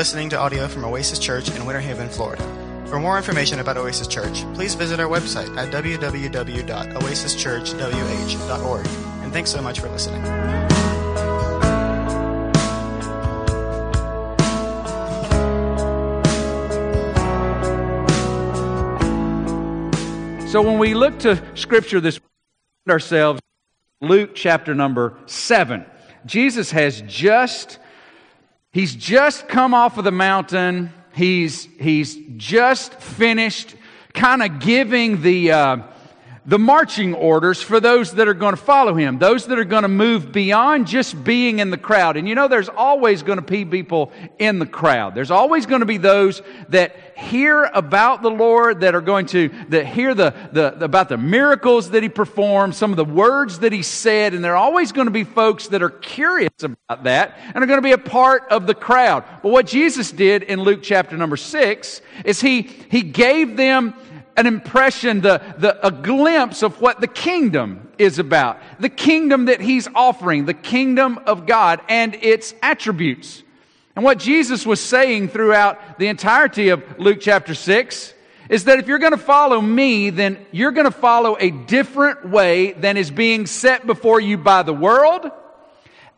listening to audio from Oasis Church in Winter Haven, Florida. For more information about Oasis Church, please visit our website at www.oasischurchwh.org. And thanks so much for listening. So when we look to Scripture this ourselves, Luke chapter number seven, Jesus has just he's just come off of the mountain. He's he's just finished kind of giving the uh, the marching orders for those that are going to follow him, those that are going to move beyond just being in the crowd. And you know, there's always going to be people in the crowd. There's always going to be those that hear about the Lord, that are going to that hear the, the about the miracles that he performed, some of the words that he said, and there are always going to be folks that are curious about that and are going to be a part of the crowd. But what Jesus did in Luke chapter number six is he he gave them an impression, the, the, a glimpse of what the kingdom is about. The kingdom that he's offering, the kingdom of God and its attributes. And what Jesus was saying throughout the entirety of Luke chapter 6 is that if you're going to follow me, then you're going to follow a different way than is being set before you by the world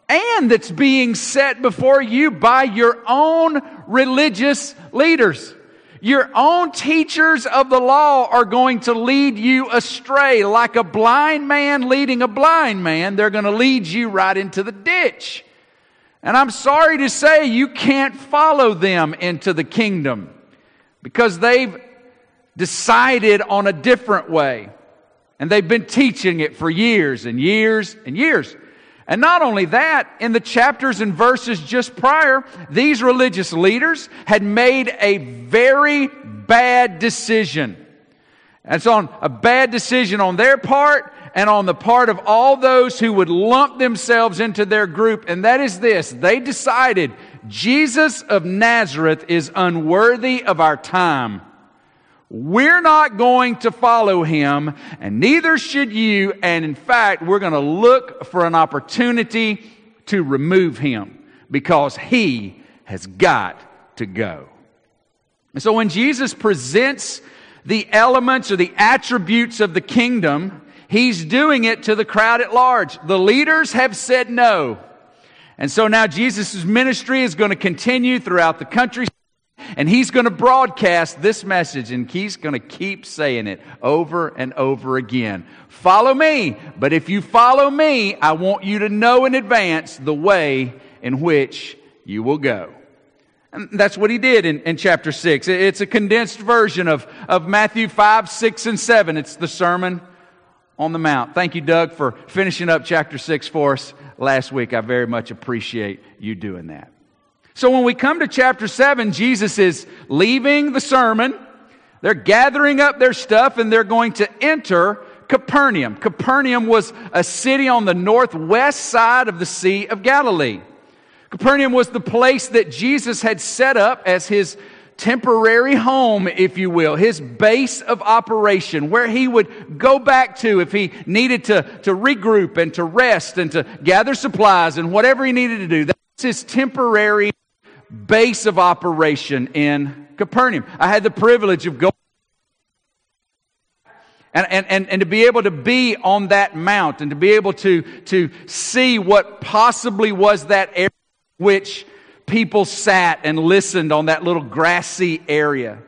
and that's being set before you by your own religious leaders. Your own teachers of the law are going to lead you astray. Like a blind man leading a blind man, they're going to lead you right into the ditch. And I'm sorry to say you can't follow them into the kingdom because they've decided on a different way. And they've been teaching it for years and years and years. And not only that, in the chapters and verses just prior, these religious leaders had made a very bad decision. And so, on a bad decision on their part and on the part of all those who would lump themselves into their group. And that is this they decided Jesus of Nazareth is unworthy of our time. We're not going to follow him, and neither should you. And in fact, we're going to look for an opportunity to remove him because he has got to go. And so when Jesus presents the elements or the attributes of the kingdom, he's doing it to the crowd at large. The leaders have said no. And so now Jesus' ministry is going to continue throughout the country and he's going to broadcast this message and he's going to keep saying it over and over again. Follow me. But if you follow me, I want you to know in advance the way in which you will go. And that's what he did in, in chapter 6. It's a condensed version of, of Matthew 5, 6, and 7. It's the Sermon on the Mount. Thank you, Doug, for finishing up chapter 6 for us last week. I very much appreciate you doing that. So when we come to chapter 7, Jesus is leaving the sermon. They're gathering up their stuff and they're going to enter Capernaum. Capernaum was a city on the northwest side of the Sea of Galilee. Capernaum was the place that Jesus had set up as his temporary home, if you will, his base of operation, where he would go back to if he needed to, to regroup and to rest and to gather supplies and whatever he needed to do. That's his temporary base of operation in Capernaum. I had the privilege of going and, and, and, and to be able to be on that mount and to be able to, to see what possibly was that area which people sat and listened on that little grassy area.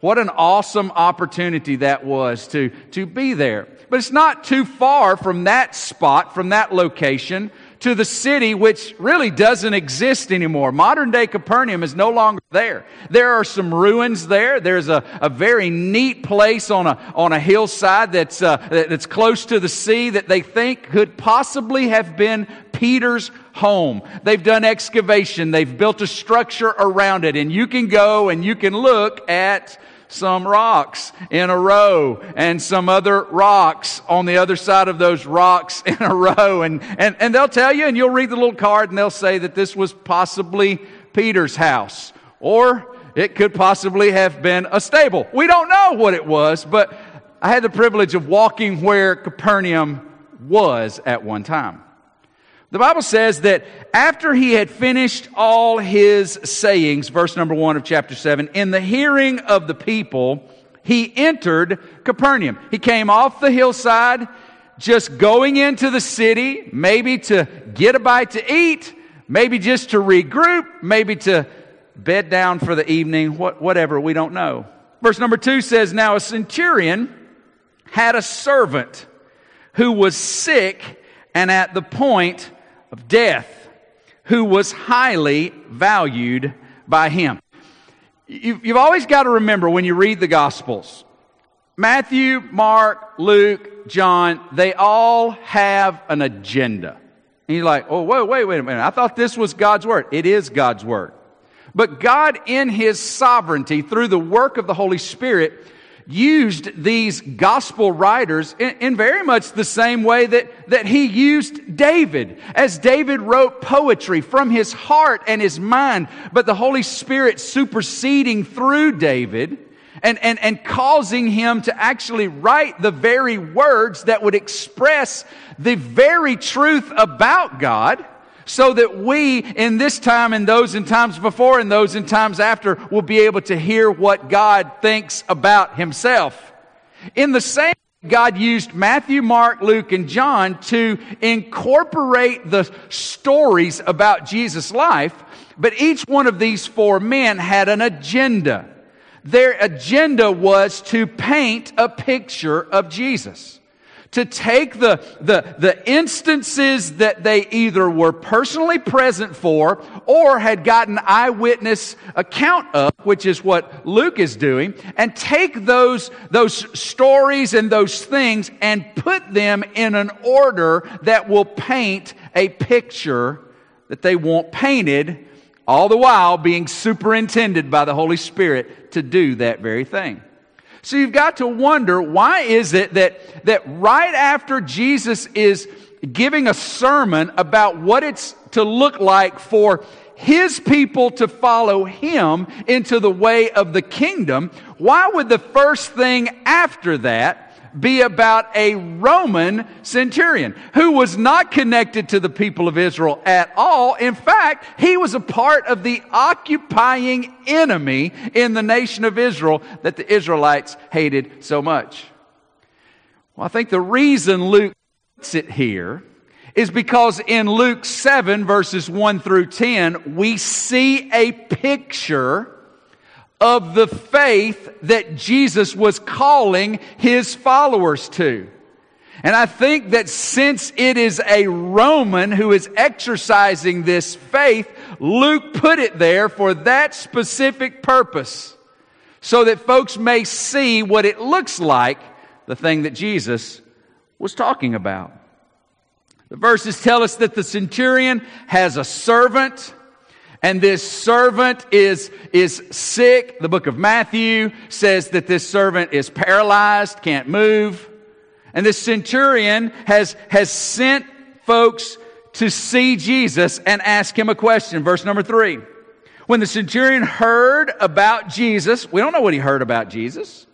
What an awesome opportunity that was to, to be there. But it's not too far from that spot, from that location, to the city which really doesn't exist anymore. Modern day Capernaum is no longer there. There are some ruins there. There's a, a very neat place on a, on a hillside that's, uh, that's close to the sea that they think could possibly have been Peter's home. They've done excavation. They've built a structure around it and you can go and you can look at some rocks in a row and some other rocks on the other side of those rocks in a row. And, and, and they'll tell you, and you'll read the little card, and they'll say that this was possibly Peter's house. Or it could possibly have been a stable. We don't know what it was, but I had the privilege of walking where Capernaum was at one time. The Bible says that after he had finished all his sayings, verse number one of chapter seven, in the hearing of the people, he entered Capernaum. He came off the hillside, just going into the city, maybe to get a bite to eat, maybe just to regroup, maybe to bed down for the evening, what, whatever, we don't know. Verse number two says, Now a centurion had a servant who was sick and at the point of death, who was highly valued by him. You've always got to remember when you read the Gospels, Matthew, Mark, Luke, John, they all have an agenda. And you're like, oh, wait, wait, wait a minute. I thought this was God's Word. It is God's Word. But God, in His sovereignty, through the work of the Holy Spirit, used these gospel writers in, in, very much the same way that, that he used David. As David wrote poetry from his heart and his mind, but the Holy Spirit superseding through David and, and, and causing him to actually write the very words that would express the very truth about God so that we in this time and those in times before and those in times after will be able to hear what God thinks about himself. In the same God used Matthew, Mark, Luke, and John to incorporate the stories about Jesus' life, but each one of these four men had an agenda. Their agenda was to paint a picture of Jesus to take the, the, the instances that they either were personally present for or had gotten eyewitness account of, which is what Luke is doing, and take those, those stories and those things and put them in an order that will paint a picture that they want painted, all the while being superintended by the Holy Spirit to do that very thing. So you've got to wonder why is it that, that right after Jesus is giving a sermon about what it's to look like for his people to follow him into the way of the kingdom, why would the first thing after that be about a Roman centurion who was not connected to the people of Israel at all. In fact, he was a part of the occupying enemy in the nation of Israel that the Israelites hated so much. Well, I think the reason Luke puts it here is because in Luke 7, verses 1 through 10, we see a picture of the faith that Jesus was calling his followers to. And I think that since it is a Roman who is exercising this faith, Luke put it there for that specific purpose. So that folks may see what it looks like, the thing that Jesus was talking about. The verses tell us that the centurion has a servant and this servant is, is sick. The book of Matthew says that this servant is paralyzed, can't move. And this centurion has, has sent folks to see Jesus and ask him a question. Verse number three. When the centurion heard about Jesus, we don't know what he heard about Jesus.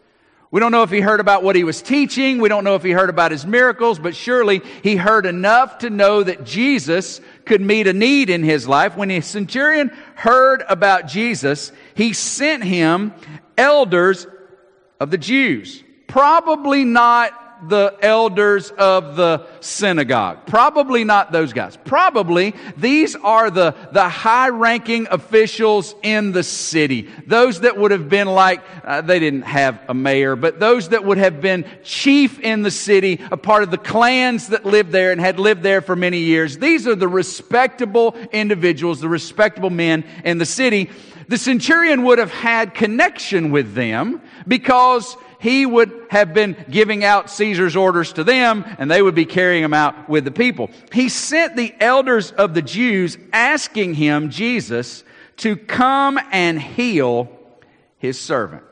We don't know if he heard about what he was teaching. We don't know if he heard about his miracles, but surely he heard enough to know that Jesus could meet a need in his life. When the centurion heard about Jesus, he sent him elders of the Jews. Probably not the elders of the synagogue. Probably not those guys. Probably these are the, the high ranking officials in the city. Those that would have been like, uh, they didn't have a mayor, but those that would have been chief in the city, a part of the clans that lived there and had lived there for many years. These are the respectable individuals, the respectable men in the city. The centurion would have had connection with them because he would have been giving out Caesar's orders to them and they would be carrying them out with the people. He sent the elders of the Jews asking him, Jesus, to come and heal his servant.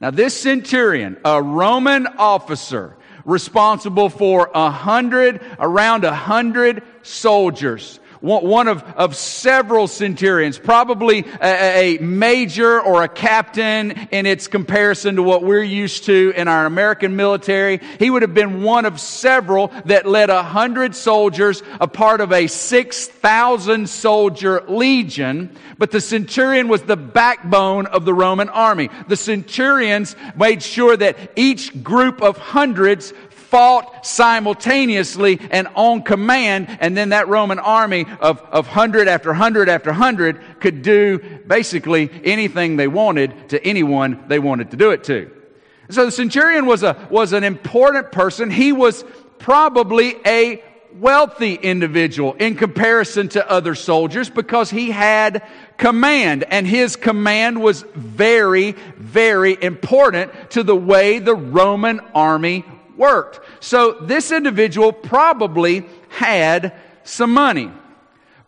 Now this centurion, a Roman officer, responsible for a hundred, around a hundred soldiers, one of, of several centurions, probably a, a, major or a captain in its comparison to what we're used to in our American military. He would have been one of several that led a hundred soldiers, a part of a 6,000 soldier legion. But the centurion was the backbone of the Roman army. The centurions made sure that each group of hundreds fought simultaneously and on command, and then that Roman army of, of hundred after hundred after hundred could do basically anything they wanted to anyone they wanted to do it to. So the centurion was, a, was an important person. He was probably a wealthy individual in comparison to other soldiers because he had command and his command was very, very important to the way the Roman army worked. So this individual probably had some money.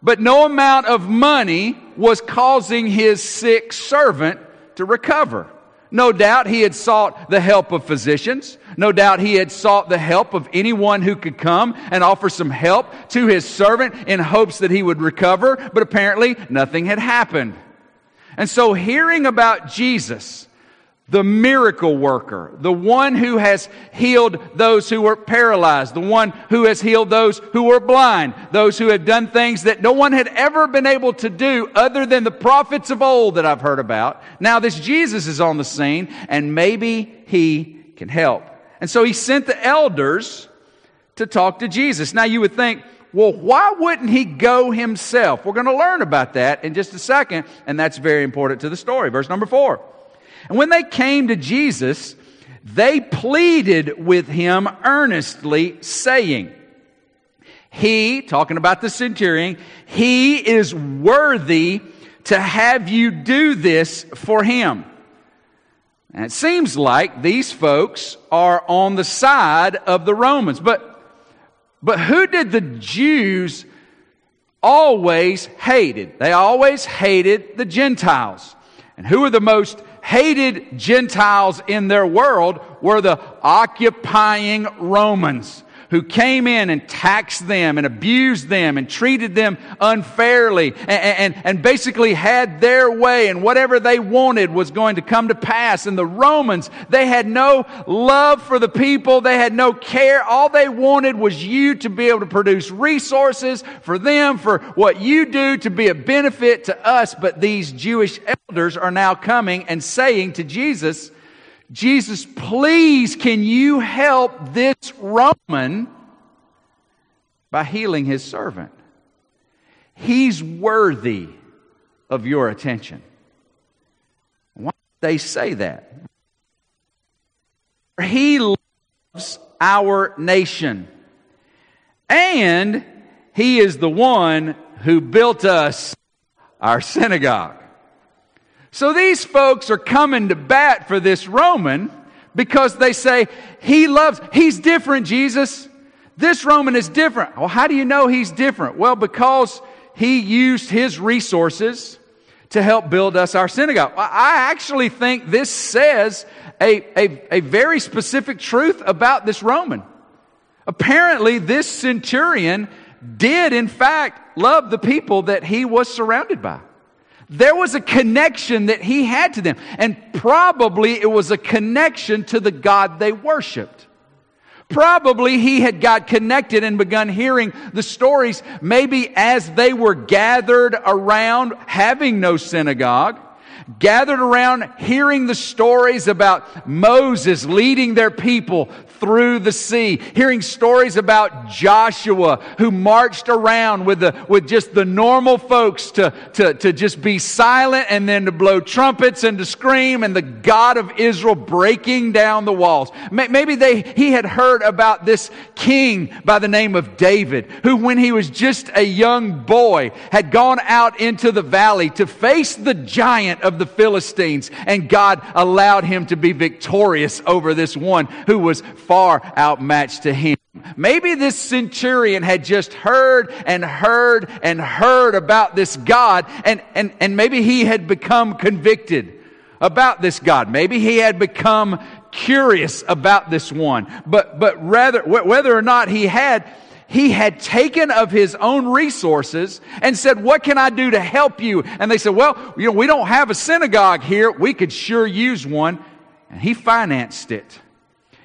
But no amount of money was causing his sick servant to recover. No doubt he had sought the help of physicians. No doubt he had sought the help of anyone who could come and offer some help to his servant in hopes that he would recover, but apparently nothing had happened. And so hearing about Jesus, the miracle worker, the one who has healed those who were paralyzed, the one who has healed those who were blind, those who have done things that no one had ever been able to do other than the prophets of old that I've heard about. Now this Jesus is on the scene and maybe he can help. And so he sent the elders to talk to Jesus. Now you would think, well, why wouldn't he go himself? We're going to learn about that in just a second, and that's very important to the story. Verse number four. And when they came to Jesus, they pleaded with him earnestly, saying, He, talking about the centurion, he is worthy to have you do this for him. And it seems like these folks are on the side of the Romans. But, but who did the Jews always hated? They always hated the Gentiles. And who are the most hated Gentiles in their world were the occupying Romans who came in and taxed them and abused them and treated them unfairly and, and, and, basically had their way and whatever they wanted was going to come to pass. And the Romans, they had no love for the people. They had no care. All they wanted was you to be able to produce resources for them, for what you do to be a benefit to us. But these Jewish elders are now coming and saying to Jesus, Jesus, please, can you help this Roman by healing his servant? He's worthy of your attention. Why do they say that? He loves our nation. And he is the one who built us our synagogue. So these folks are coming to bat for this Roman because they say, he loves, he's different, Jesus. This Roman is different. Well, how do you know he's different? Well, because he used his resources to help build us our synagogue. I actually think this says a, a, a very specific truth about this Roman. Apparently, this centurion did, in fact, love the people that he was surrounded by. There was a connection that he had to them. And probably it was a connection to the God they worshiped. Probably he had got connected and begun hearing the stories maybe as they were gathered around having no synagogue gathered around hearing the stories about Moses leading their people through the sea, hearing stories about Joshua who marched around with the, with just the normal folks to, to, to just be silent and then to blow trumpets and to scream and the God of Israel breaking down the walls. Maybe they, he had heard about this king by the name of David who when he was just a young boy had gone out into the valley to face the giant of the Philistines and God allowed him to be victorious over this one who was far outmatched to him. Maybe this centurion had just heard and heard and heard about this God, and, and, and maybe he had become convicted about this God. Maybe he had become curious about this one. But, but rather, whether or not he had, he had taken of his own resources and said, What can I do to help you? And they said, Well, you know, we don't have a synagogue here. We could sure use one. And he financed it.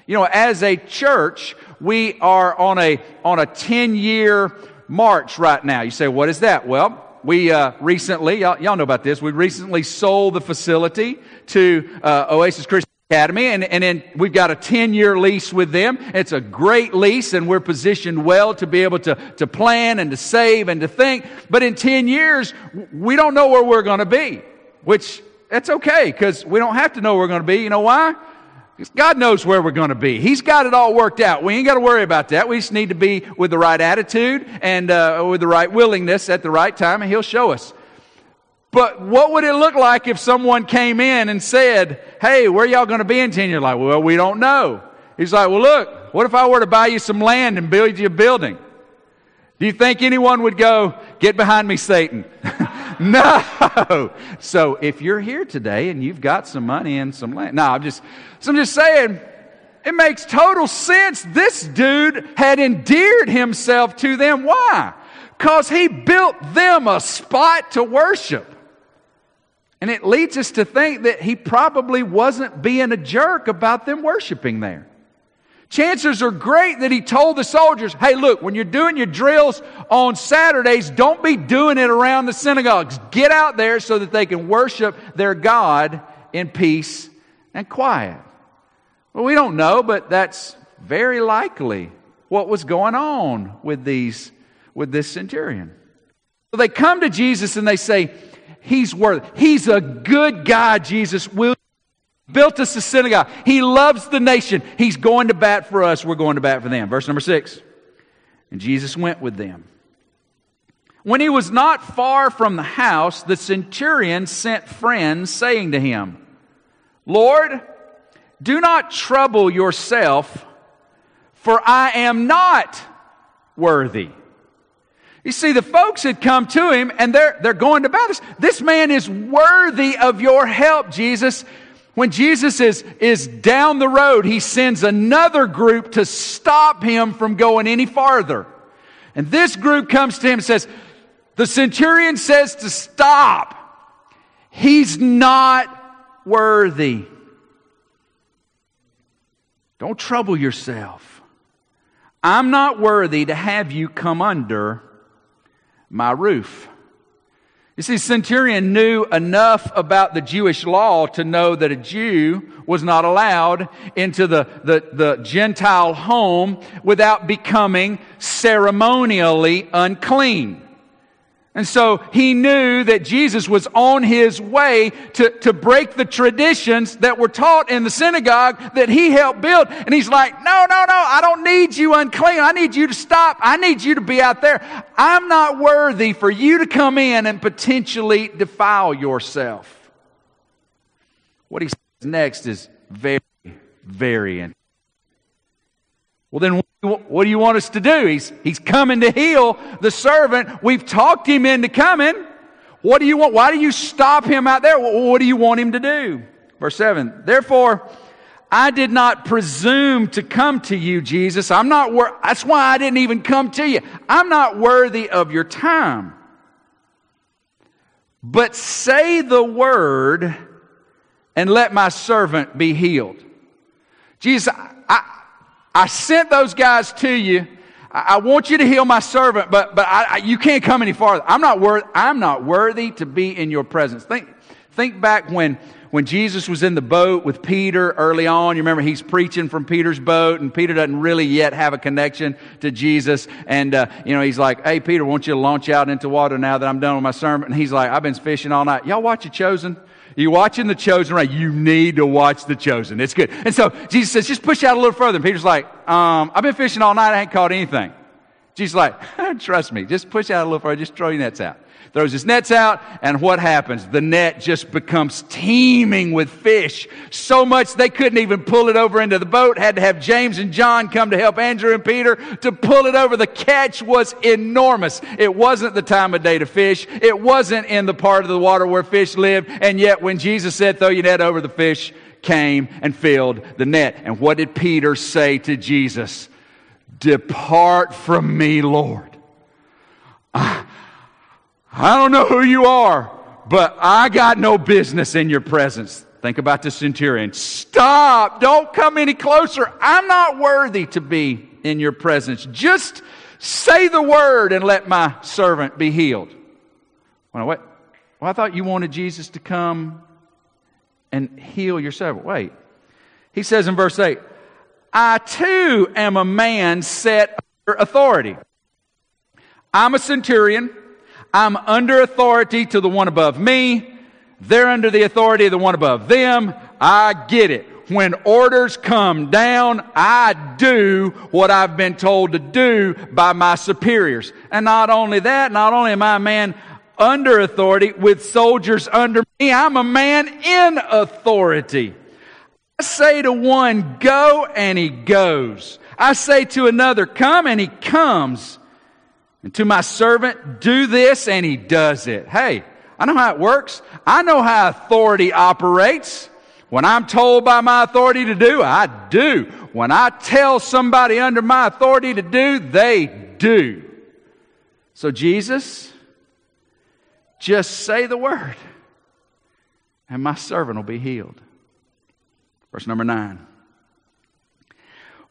You know, as a church, we are on a, on a 10 year march right now. You say, What is that? Well, we uh, recently, y'all, y'all, know about this, we recently sold the facility to uh, Oasis Christian Academy, and, and we've got a 10 year lease with them. It's a great lease, and we're positioned well to be able to, to plan and to save and to think. But in 10 years, we don't know where we're going to be, which that's okay because we don't have to know where we're going to be. You know why? God knows where we're going to be. He's got it all worked out. We ain't got to worry about that. We just need to be with the right attitude and uh, with the right willingness at the right time, and He'll show us. But what would it look like if someone came in and said, Hey, where y'all going to be in 10 years? Like, well, we don't know. He's like, Well, look, what if I were to buy you some land and build you a building? Do you think anyone would go, Get behind me, Satan? no. So if you're here today and you've got some money and some land, no, I'm just, so I'm just saying, it makes total sense. This dude had endeared himself to them. Why? Because he built them a spot to worship. And it leads us to think that he probably wasn't being a jerk about them worshiping there. Chances are great that he told the soldiers, hey, look, when you're doing your drills on Saturdays, don't be doing it around the synagogues. Get out there so that they can worship their God in peace and quiet. Well, we don't know, but that's very likely what was going on with these with this centurion. So they come to Jesus and they say, He's worth. He's a good guy, Jesus. Will built us a synagogue. He loves the nation. He's going to bat for us. We're going to bat for them. Verse number six. And Jesus went with them. When he was not far from the house, the centurion sent friends, saying to him, Lord, do not trouble yourself, for I am not worthy you see, the folks had come to him and they're, they're going about this. This man is worthy of your help, Jesus. When Jesus is, is down the road, he sends another group to stop him from going any farther. And this group comes to him and says, The centurion says to stop. He's not worthy. Don't trouble yourself. I'm not worthy to have you come under my roof. You see, Centurion knew enough about the Jewish law to know that a Jew was not allowed into the, the, the, Gentile home without becoming ceremonially unclean. And so he knew that Jesus was on his way to, to break the traditions that were taught in the synagogue that he helped build. And he's like, no, no, no, I don't need you unclean. I need you to stop. I need you to be out there. I'm not worthy for you to come in and potentially defile yourself. What he says next is very, very interesting. Well, then what do you want us to do? He's, he's coming to heal the servant. We've talked him into coming. What do you want? Why do you stop him out there? What do you want him to do? Verse 7. Therefore, I did not presume to come to you, Jesus. I'm not wor- that's why I didn't even come to you. I'm not worthy of your time. But say the word and let my servant be healed. Jesus, I, I sent those guys to you. I, I want you to heal my servant, but, but I, I, you can't come any farther. I'm not, worth, I'm not worthy to be in your presence. Think, think back when, when Jesus was in the boat with Peter early on. You remember he's preaching from Peter's boat, and Peter doesn't really yet have a connection to Jesus. And, uh, you know, he's like, Hey, Peter, want you to launch out into water now that I'm done with my sermon? And he's like, I've been fishing all night. Y'all watch it chosen? You watching The Chosen, right? You need to watch The Chosen. It's good. And so Jesus says, just push out a little further. And Peter's like, um, I've been fishing all night. I ain't caught anything. Jesus like, trust me, just push out a little further. Just throw your nets out throws his nets out, and what happens? The net just becomes teeming with fish. So much they couldn't even pull it over into the boat. Had to have James and John come to help Andrew and Peter to pull it over. The catch was enormous. It wasn't the time of day to fish. It wasn't in the part of the water where fish lived. And yet when Jesus said, throw your net over the fish, came and filled the net. And what did Peter say to Jesus? Depart from me, Lord. I don't know who you are, but I got no business in your presence. Think about the centurion. Stop. Don't come any closer. I'm not worthy to be in your presence. Just say the word and let my servant be healed. Well, what? Well, I thought you wanted Jesus to come and heal your servant. Wait. He says in verse 8, I too am a man set under authority. I'm a centurion. I'm under authority to the one above me. They're under the authority of the one above them. I get it. When orders come down, I do what I've been told to do by my superiors. And not only that, not only am I a man under authority with soldiers under me, I'm a man in authority. I say to one, go, and he goes. I say to another, come, and he comes. And to my servant, do this, and he does it. Hey, I know how it works. I know how authority operates. When I'm told by my authority to do, I do. When I tell somebody under my authority to do, they do. So, Jesus, just say the word, and my servant will be healed. Verse number nine.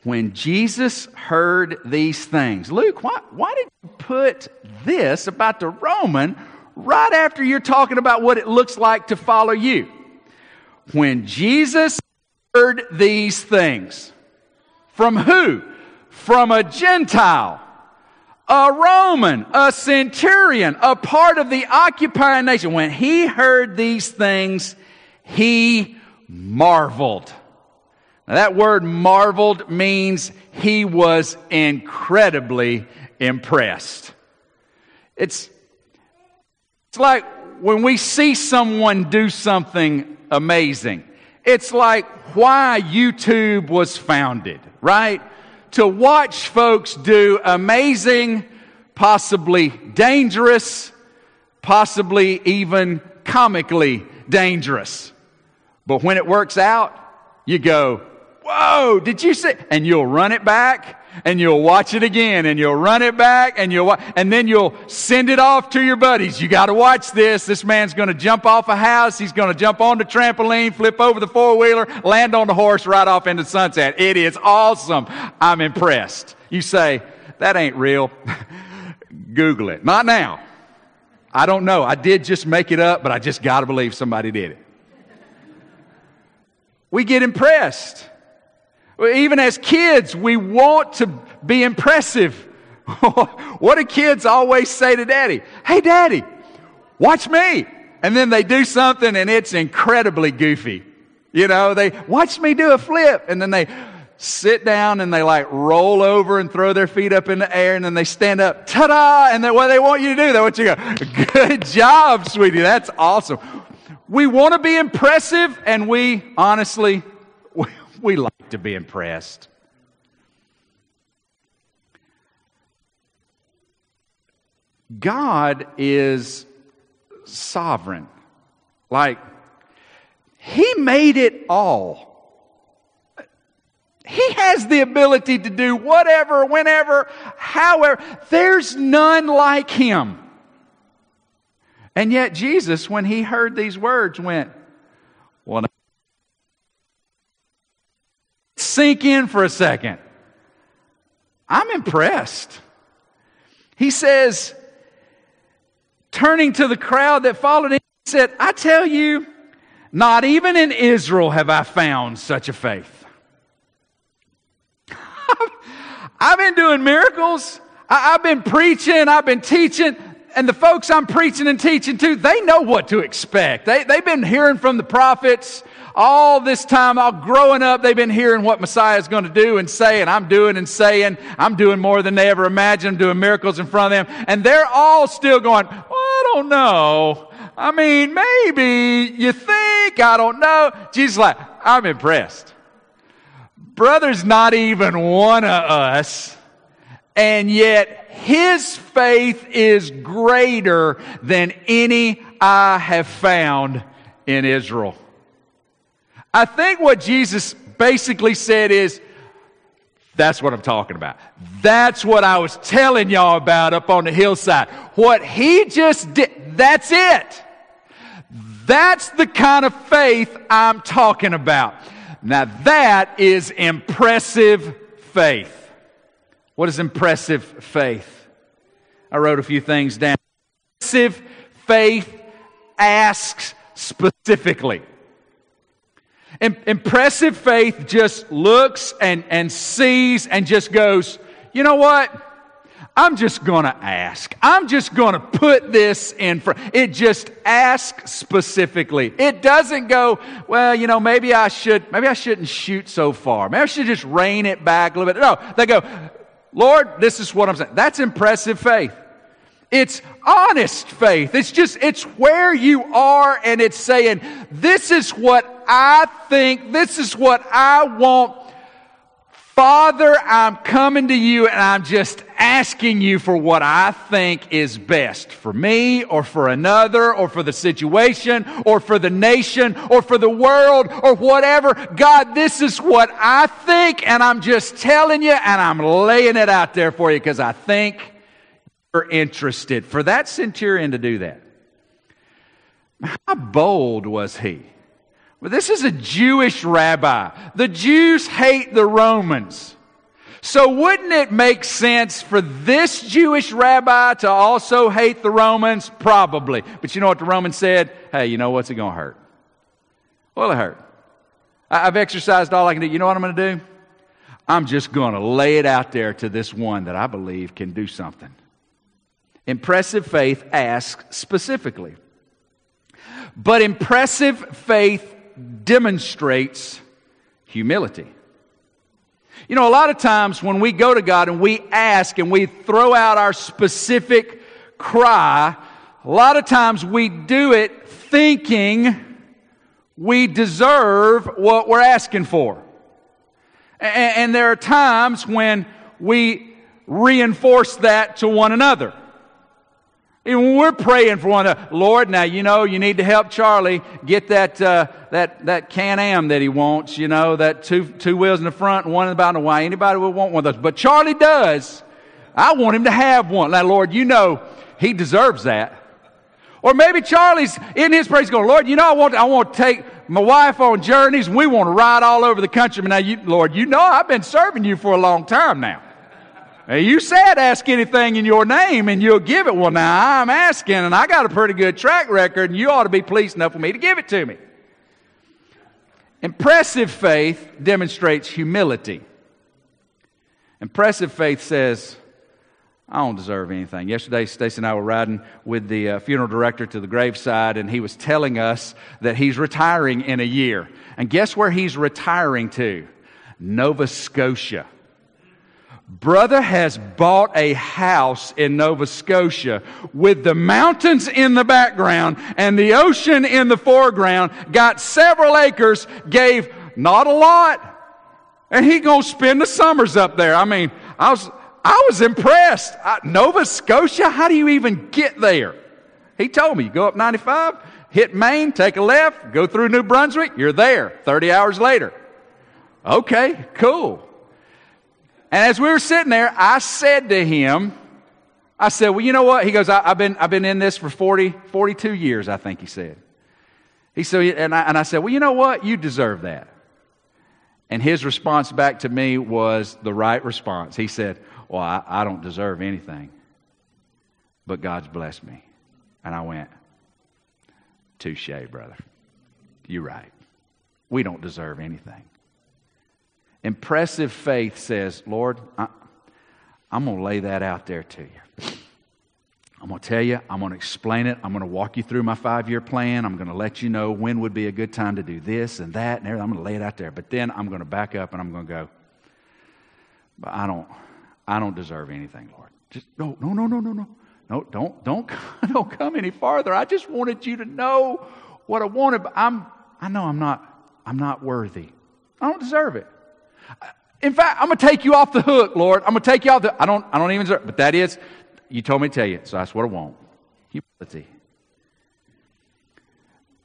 When Jesus heard these things, Luke, why, why did you put this about the Roman right after you're talking about what it looks like to follow you? When Jesus heard these things, from who? From a Gentile, a Roman, a centurion, a part of the occupying nation. When he heard these things, he marveled. Now, that word marveled means he was incredibly impressed. It's, it's like when we see someone do something amazing. It's like why YouTube was founded, right? To watch folks do amazing, possibly dangerous, possibly even comically dangerous. But when it works out, you go, Whoa, did you see? And you'll run it back and you'll watch it again and you'll run it back and you'll, and then you'll send it off to your buddies. You got to watch this. This man's going to jump off a house. He's going to jump on the trampoline, flip over the four wheeler, land on the horse right off into sunset. It is awesome. I'm impressed. You say, that ain't real. Google it. Not now. I don't know. I did just make it up, but I just got to believe somebody did it we get impressed. Even as kids, we want to be impressive. what do kids always say to daddy? Hey, daddy, watch me. And then they do something and it's incredibly goofy. You know, they watch me do a flip and then they sit down and they like roll over and throw their feet up in the air and then they stand up, ta-da, and then what they want you to do, they want you to go, good job, sweetie, that's awesome. We want to be impressive, and we honestly, we, like to be impressed. God is sovereign. Like, He made it all. He has the ability to do whatever, whenever, however. There's none like Him. And yet, Jesus, when he heard these words, went, sink in for a second. I'm impressed. He says, turning to the crowd that followed him, he said, I tell you, not even in Israel have I found such a faith. I've been doing miracles. I've been preaching. I've been teaching and the folks I'm preaching and teaching to, they know what to expect. They, they've been hearing from the prophets all this time, all growing up, they've been hearing what Messiah is going to do and say, and I'm doing and saying, I'm doing more than they ever imagined, I'm doing miracles in front of them. And they're all still going, well, I don't know. I mean, maybe you think, I don't know. Jesus like, I'm impressed. Brother's not even one of us and yet his faith is greater than any I have found in Israel. I think what Jesus basically said is That's what I'm talking about. That's what I was telling y'all about up on the hillside. What he just did, that's it. That's the kind of faith I'm talking about. Now that is impressive faith. What is impressive faith? I wrote a few things down. Impressive faith asks specifically. Impressive faith just looks and, and sees and just goes, you know what? I'm just going to ask. I'm just going to put this in front. It just asks specifically. It doesn't go, well, you know, maybe I should, maybe I shouldn't shoot so far. Maybe I should just rein it back a little bit. No, they go, Lord, this is what I'm saying. That's impressive faith. It's honest faith. It's just, it's where you are and it's saying, this is what I think, this is what I want. Father, I'm coming to you and I'm just asking you for what I think is best for me or for another or for the situation or for the nation or for the world or whatever. God, this is what I think and I'm just telling you and I'm laying it out there for you because I think interested. For that centurion to do that, how bold was he? Well, this is a Jewish rabbi. The Jews hate the Romans. So wouldn't it make sense for this Jewish rabbi to also hate the Romans? Probably. But you know what the Romans said? Hey, you know what's it going to hurt? Well, it hurt. I've exercised all I can do. You know what I'm going to do? I'm just going to lay it out there to this one that I believe can do something. Impressive faith asks specifically. But impressive faith demonstrates humility. You know, a lot of times when we go to God and we ask and we throw out our specific cry, a lot of times we do it thinking we deserve what we're asking for. And, there are times when we reinforce that to one another. When we're praying for one another, Lord, now you know you need to help Charlie get that uh, that that Can Am that he wants. You know that two two wheels in the front and one in the back. Why anybody would want one of those, but Charlie does. I want him to have one. Now, Lord, you know he deserves that. Or maybe Charlie's in his praise going, Lord, you know I want I want to take my wife on journeys and we want to ride all over the country. But now, you, Lord, you know I've been serving you for a long time now. You said ask anything in your name and you'll give it. Well, now I'm asking and I got a pretty good track record and you ought to be pleased enough with me to give it to me. Impressive faith demonstrates humility. Impressive faith says, I don't deserve anything. Yesterday, Stacy and I were riding with the uh, funeral director to the graveside, and he was telling us that he's retiring in a year. And guess where he's retiring to? Nova Scotia. Brother has bought a house in Nova Scotia with the mountains in the background and the ocean in the foreground, got several acres, gave not a lot, and he gonna spend the summers up there. I mean, I was, I was impressed. I, Nova Scotia, how do you even get there? He told me, you go up 95, hit Maine, take a left, go through New Brunswick, you're there 30 hours later. Okay, cool. And as we were sitting there, I said to him, I said, Well, you know what? He goes, I, have been, I've been in this for 40, 42 years, I think he said. He said, and I, and I said, Well, you know what? You deserve that. And his response back to me was the right response. He said, Well, I, I don't deserve anything, but God's blessed me. And I went, Touche, brother. You're right. We don't deserve anything. Impressive faith says, Lord, I, am going to lay that out there to you. I'm going to tell you, I'm going to explain it. I'm going to walk you through my five year plan. I'm going to let you know when would be a good time to do this and that and everything. I'm going to lay it out there. But then I'm going to back up and I'm going to go, but I don't, I don't deserve anything, Lord. Just no, no, no, no, no, no. No, don't, don't, don't come any farther. I just wanted you to know what I wanted, but I'm, I know I'm not, I'm not worthy. I don't deserve it. In fact, I'm going to take you off the hook, Lord. I'm going to take you off the I don't I don't even but that is you told me to tell you, so that's what I want. Humility.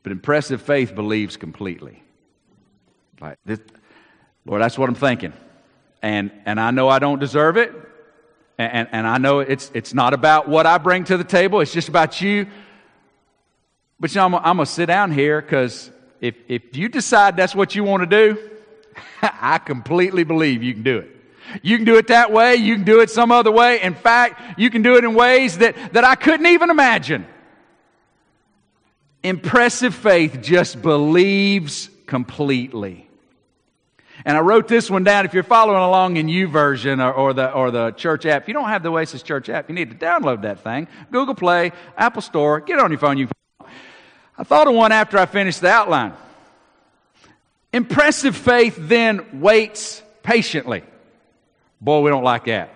But impressive faith believes completely. Like this, Lord, that's what I'm thinking. and, and I know I don't deserve it. And, and, and I know it's, it's not about what I bring to the table, it's just about you. But you know, I'm, I'm going to sit down here because if, if you decide that's what you want to do, I completely believe you can do it. You can do it that way. You can do it some other way. In fact, you can do it in ways that, that I couldn't even imagine. Impressive faith just believes completely. And I wrote this one down. If you're following along in YouVersion or, or, the, or the church app, if you don't have the Oasis Church app, you need to download that thing. Google Play, Apple Store, get on your phone. You I thought of one after I finished the outline. Impressive faith then waits patiently. Boy, we don't like that.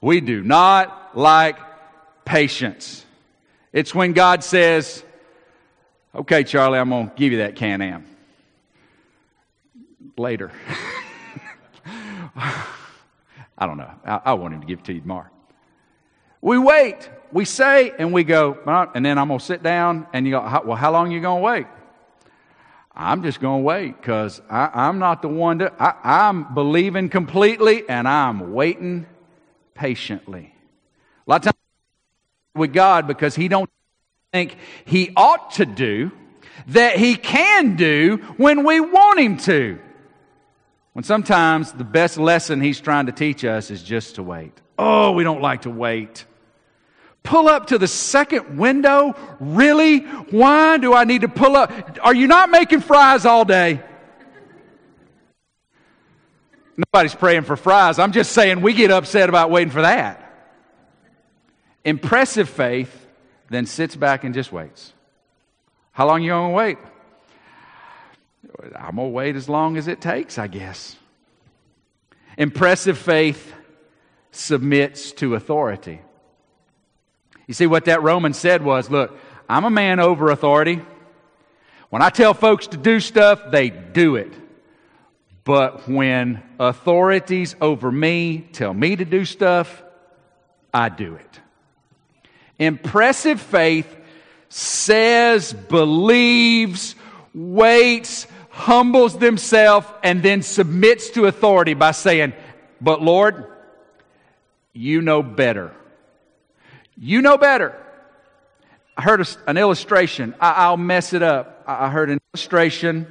We do not like patience. It's when God says, Okay, Charlie, I'm going to give you that Can Am later. I don't know. I, I, want him to give it to you tomorrow. We wait. We say and we go, and then I'm going to sit down and you go, well, how long are you going to wait? I'm just going to wait because I'm not the one to, I, I'm believing completely and I'm waiting patiently. A lot of times with God because He don't think He ought to do that He can do when we want Him to. When sometimes the best lesson He's trying to teach us is just to wait. Oh, we don't like to wait. Pull up to the second window? Really? Why do I need to pull up? Are you not making fries all day? Nobody's praying for fries. I'm just saying we get upset about waiting for that. Impressive faith then sits back and just waits. How long you to wait? I'm to wait as long as it takes, I guess. Impressive faith submits to authority. You see, what that Roman said was look, I'm a man over authority. When I tell folks to do stuff, they do it. But when authorities over me tell me to do stuff, I do it. Impressive faith says, believes, waits, humbles themselves, and then submits to authority by saying, But Lord, you know better. You know better. I heard an illustration. I, will mess it up. I heard an illustration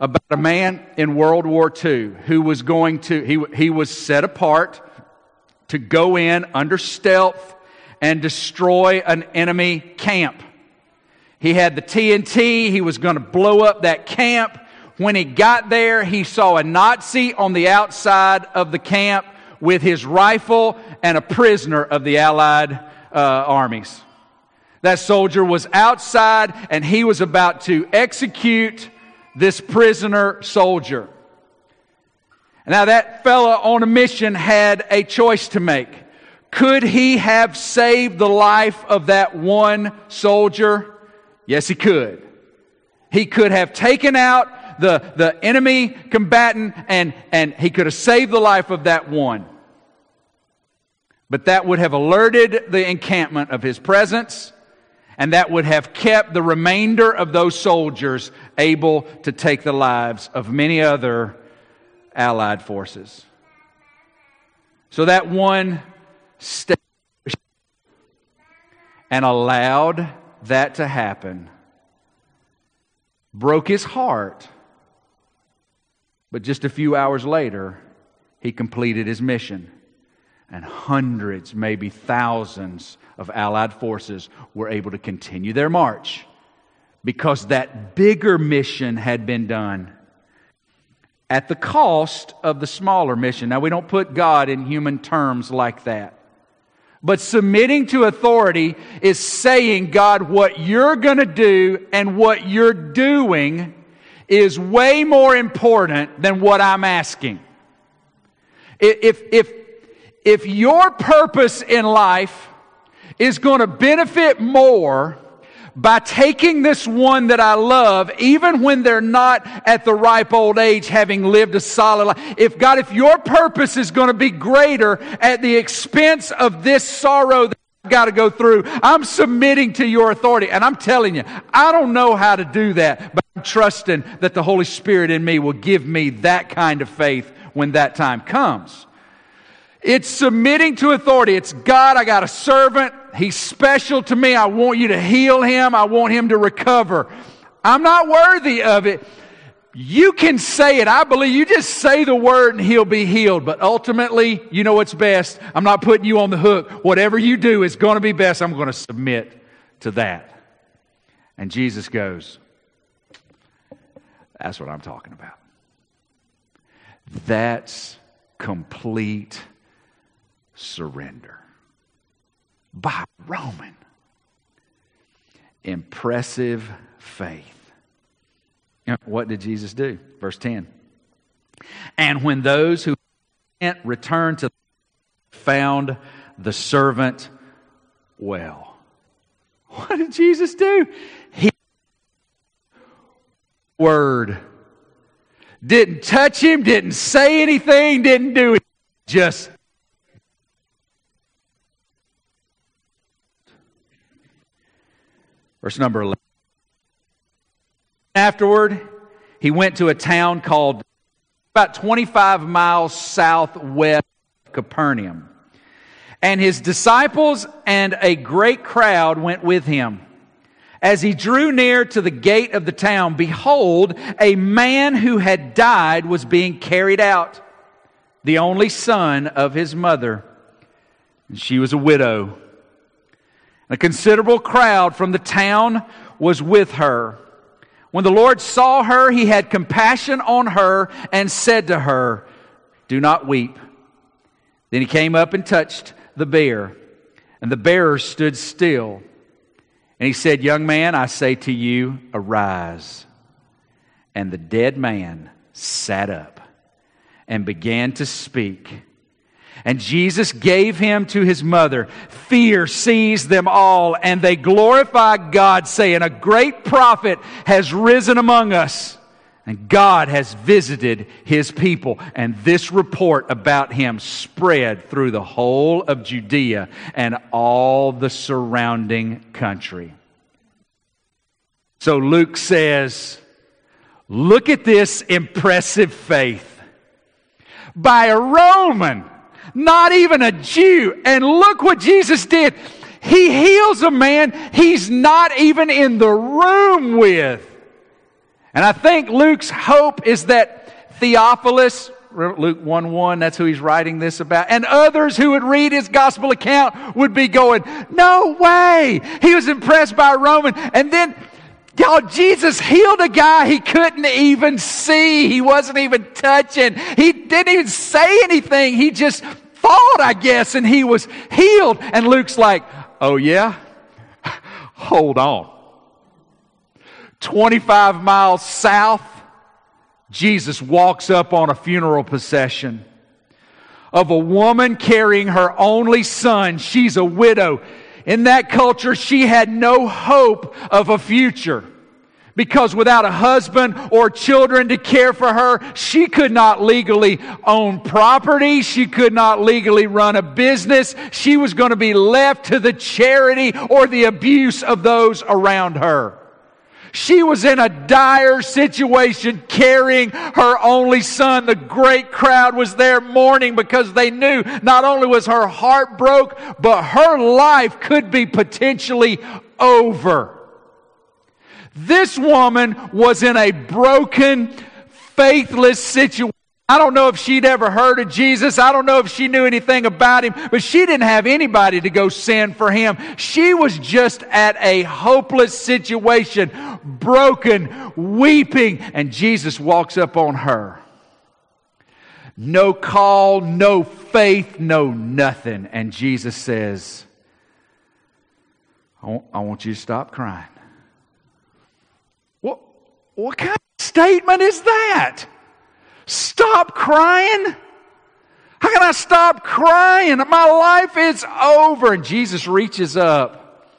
about a man in World War II who was going to, he, he was set apart to go in under stealth and destroy an enemy camp. He had the TNT. He was going to blow up that camp. When he got there, he saw a Nazi on the outside of the camp with his rifle and a prisoner of the Allied uh, armies. That soldier was outside and he was about to execute this prisoner soldier. Now, that fellow on a mission had a choice to make. Could he have saved the life of that one soldier? Yes, he could. He could have taken out the, the enemy combatant and, and he could have saved the life of that one. But that would have alerted the encampment of his presence, and that would have kept the remainder of those soldiers able to take the lives of many other Allied forces. So that one stayed and allowed that to happen, broke his heart, but just a few hours later, he completed his mission and hundreds, maybe thousands of Allied forces were able to continue their march because that bigger mission had been done at the cost of the smaller mission. Now, we don't put God in human terms like that. But submitting to authority is saying, God, what you're going to do and what you're doing is way more important than what I'm asking. If, if, if your purpose in life is going to benefit more by taking this one that I love, even when they're not at the ripe old age, having lived a solid life. If God, if your purpose is going to be greater at the expense of this sorrow that I've got to go through, I'm submitting to your authority. And I'm telling you, I don't know how to do that, but I'm trusting that the Holy Spirit in me will give me that kind of faith when that time comes. It's submitting to authority. It's God, I got a servant. He's special to me. I want you to heal him. I want him to recover. I'm not worthy of it. You can say it. I believe you just say the word and he'll be healed. But ultimately, you know what's best. I'm not putting you on the hook. Whatever you do is going to be best. I'm going to submit to that. And Jesus goes, That's what I'm talking about. That's complete surrender by Roman. Impressive faith. What did Jesus do? Verse 10. And when those who returned to found the servant well. What did Jesus do? He word didn't touch him, didn't say anything, didn't do it. Just Verse number 11. Afterward, he went to a town called about 25 miles southwest of Capernaum. And his disciples and a great crowd went with him. As he drew near to the gate of the town, behold, a man who had died was being carried out, the only son of his mother. And she was a widow. A considerable crowd from the town was with her. When the Lord saw her, he had compassion on her and said to her, Do not weep. Then he came up and touched the bier, and the bearer stood still. And he said, Young man, I say to you, arise. And the dead man sat up and began to speak. And Jesus gave him to his mother. Fear seized them all, and they glorified God, saying, A great prophet has risen among us, and God has visited his people. And this report about him spread through the whole of Judea and all the surrounding country. So Luke says, Look at this impressive faith by a Roman not even a Jew. And look what Jesus did. He heals a man he's not even in the room with. And I think Luke's hope is that Theophilus, Luke 1 1, that's who he's writing this about, and others who would read his gospel account would be going, No way! He was impressed by a Roman. And then Y'all, Jesus healed a guy he couldn't even see. He wasn't even touching. He didn't even say anything. He just thought, I guess, and he was healed. And Luke's like, oh, yeah? Hold on. 25 miles south, Jesus walks up on a funeral procession of a woman carrying her only son. She's a widow. In that culture, she had no hope of a future because without a husband or children to care for her, she could not legally own property. She could not legally run a business. She was going to be left to the charity or the abuse of those around her. She was in a dire situation carrying her only son. The great crowd was there mourning because they knew not only was her heart broke, but her life could be potentially over. This woman was in a broken, faithless situation. I don't know if she'd ever heard of Jesus. I don't know if she knew anything about him, but she didn't have anybody to go send for him. She was just at a hopeless situation, broken, weeping, and Jesus walks up on her. No call, no faith, no nothing. And Jesus says, I want you to stop crying. What, kind of statement is that? Stop crying? How can I stop crying? My life is over. And Jesus reaches up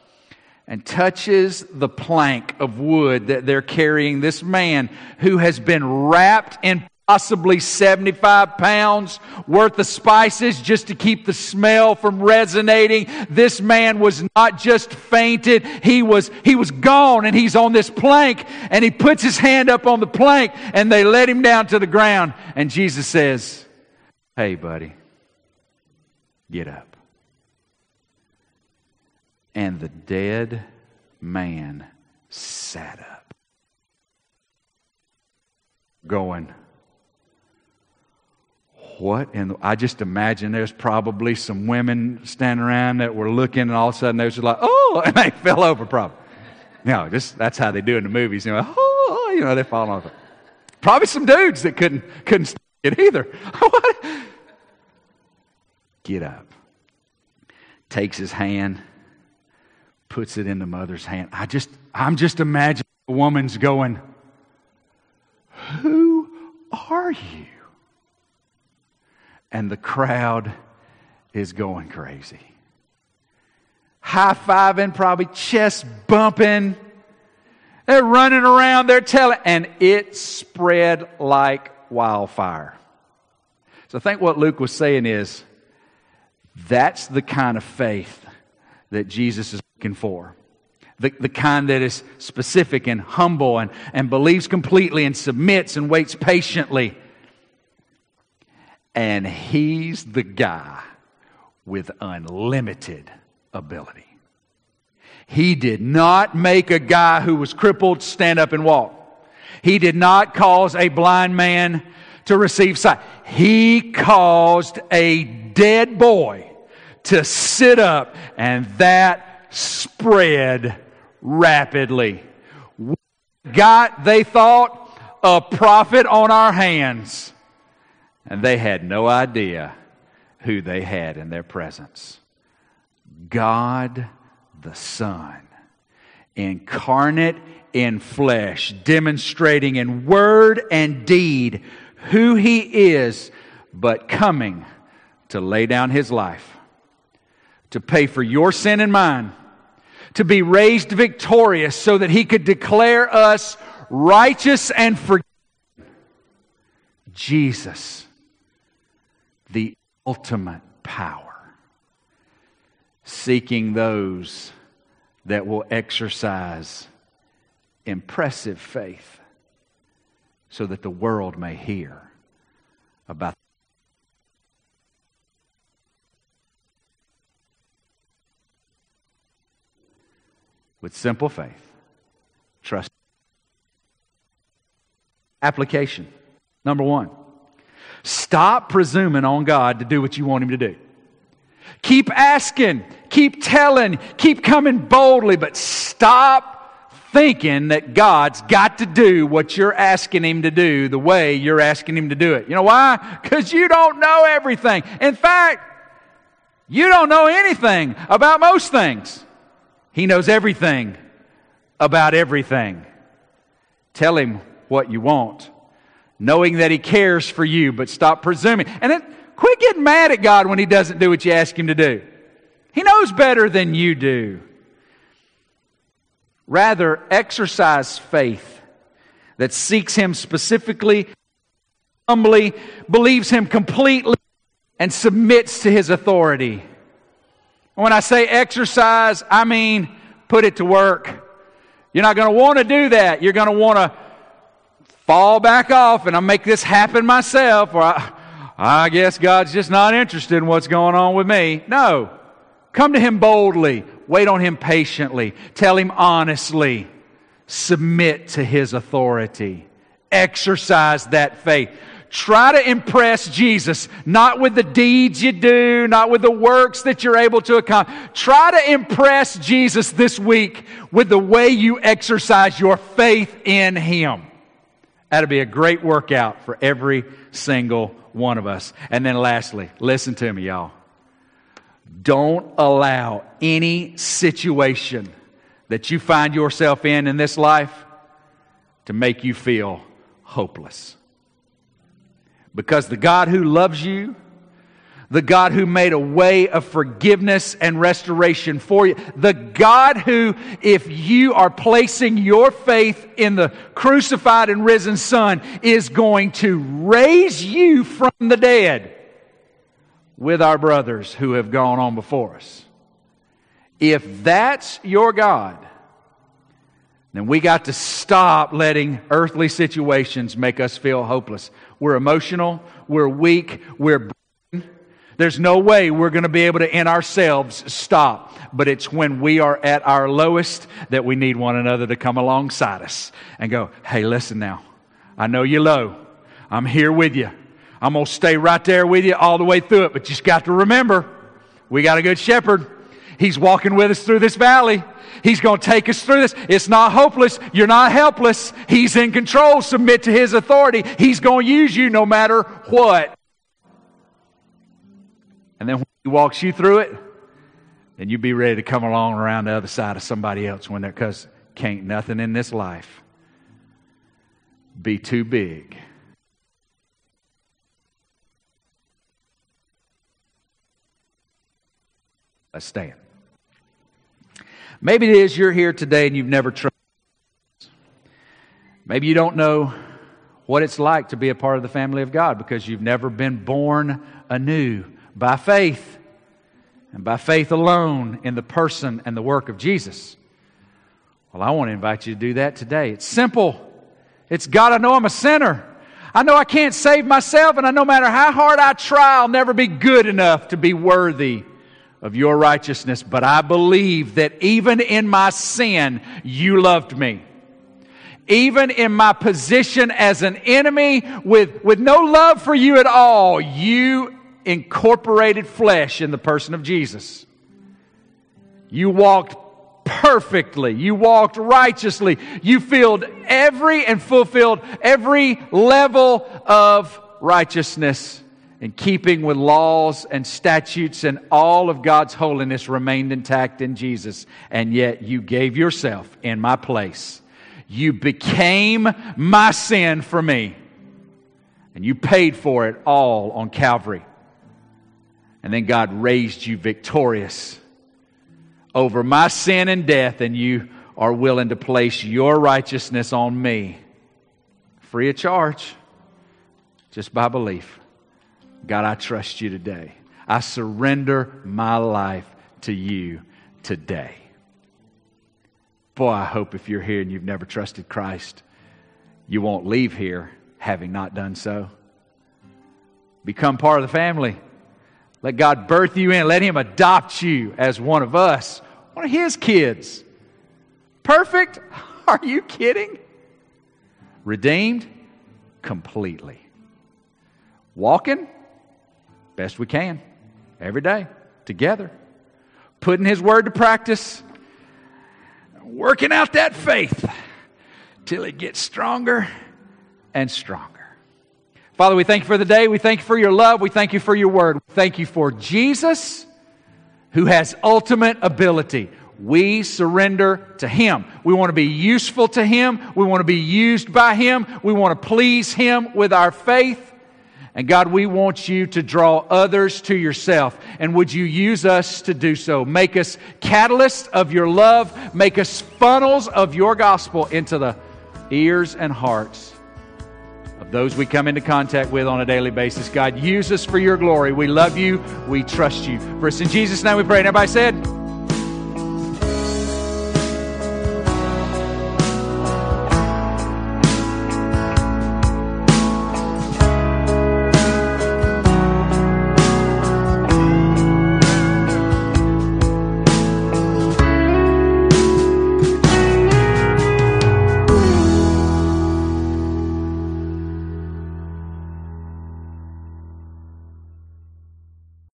and touches the plank of wood that they're carrying this man who has been wrapped in possibly 75 pounds worth of spices just to keep the smell from resonating. This man was not just fainted, he was, he was gone and he's on this plank and he puts his hand up on the plank and they let him down to the ground. And Jesus says, Hey, buddy, get up. And the dead man sat up, going, what? And I just imagine there's probably some women standing around that were looking, and all of a sudden they was just like, oh, and they fell over, probably. You know, just that's how they do in the movies. You know, oh, you know, they fall off. Probably some dudes that couldn't couldn't it either. Get up. Takes his hand, puts it in the mother's hand. I just, I'm just imagining the woman's going, Who are you? And the crowd is going crazy. High fiving, probably chest bumping. They're running around, they're telling, and it spread like wildfire. So I think what Luke was saying is that's the kind of faith that Jesus is looking for. The, the kind that is specific and humble and, and believes completely and submits and waits patiently. And he's the guy with unlimited ability. He did not make a guy who was crippled stand up and walk. He did not cause a blind man to receive sight. He caused a dead boy to sit up, and that spread rapidly. We got, they thought, a prophet on our hands, and they had no idea who they had in their presence. God the Son, incarnate in flesh, demonstrating in word and deed who he is, but coming to lay down his life, to pay for your sin and mine, to be raised victorious so that he could declare us righteous and forgiven. Jesus, the ultimate power, seeking those that will exercise impressive faith so that the world may hear about with simple faith trust. Application. Number 1 stop presuming on God to do what you want him to do keep asking keep telling keep coming boldly but stop thinking that God's got to do what you're asking Him to do the way you're asking Him to do it. You know why? Because you don't know everything. In fact, you don't know anything about most things. He knows everything about everything. Tell Him what you want, knowing that He cares for you, but stop presuming. And then quit getting mad at God when He doesn't do what you ask Him to do. He knows better than you do. Rather, exercise faith that seeks Him specifically, humbly, believes Him completely, and submits to His authority. When I say exercise, I mean put it to work. You're not going to want to do that. You're going to want to fall back off and I'll make this happen myself, or I, I guess God's just not interested in what's going on with me. No. Come to Him boldly. Wait on Him patiently. Tell Him honestly. Submit to His authority. Exercise that faith. Try to impress Jesus, not with the deeds you do, not with the works that you're able to accomplish. Try to impress Jesus this week with the way you exercise your faith in Him. That'll be a great workout for every single one of us. And then lastly, listen to me, y'all. Don't allow any situation that you find yourself in in this life to make you feel hopeless. Because the God who loves you, the God who made a way of forgiveness and restoration for you, the God who, if you are placing your faith in the crucified and risen Son, is going to raise you from the dead with our brothers who have gone on before us. If that's your God, then we got to stop letting earthly situations make us feel hopeless. We're emotional, we're weak, we're There's no way we're going to be able to in ourselves stop. But it's when we are at our lowest that we need one another to come alongside us and go, hey, listen now. I know you're low. I'm here with you. I'm going to stay right there with you all the way through it. But you just got to remember, we got a good shepherd. He's walking with us through this valley. He's going to take us through this. It's not hopeless. You're not helpless. He's in control. Submit to His authority. He's going to use you no matter what. And then when He walks you through it, then you be ready to come along around the other side of somebody else when they're, because can't nothing in this life be too big. Let's stand. Maybe it is you're here today and you've never tried. Maybe you don't know what it's like to be a part of the family of God because you've never been born anew by faith and by faith alone in the person and the work of Jesus. Well, I want to invite you to do that today. It's simple. It's God, I know I'm a sinner. I know I can't save myself, and I no matter how hard I try, I'll never be good enough to be worthy of your righteousness, but I believe that even in my sin, you loved me. Even in my position as an enemy with, with no love for you at all, you incorporated flesh in the person of Jesus. You walked perfectly. You walked righteously. You filled every and fulfilled every level of righteousness in keeping with laws and statutes and all of God's holiness remained intact in Jesus. And yet you gave yourself in my place. You became my sin for me. And you paid for it all on Calvary. And then God raised you victorious over my sin and death, and you are willing to place your righteousness on me free of charge just by belief. God, I trust you today. I surrender my life to you today. Boy, I hope if you're here and you've never trusted Christ, you won't leave here having not done so. Become part of the family. Let God birth you in. Let Him adopt you as one of us, one of His kids. Perfect? Are you kidding? Redeemed? Completely. Walking? best we can every day together, putting His Word to practice, working out that faith till it gets stronger and stronger. Father, we thank you for the day. We thank you for your love. We thank you for your word. We thank you for Jesus who has ultimate ability. We surrender to Him. We want to be useful to Him. We want to be used by Him. We want to please Him with our faith. And God, we want you to draw others to yourself. And would you use us to do so? Make us catalysts of your love. Make us funnels of your gospel into the ears and hearts those we come into contact with on a daily basis. God, use us for your glory. We love you. We trust you. For us in Jesus' name we pray. And everybody said,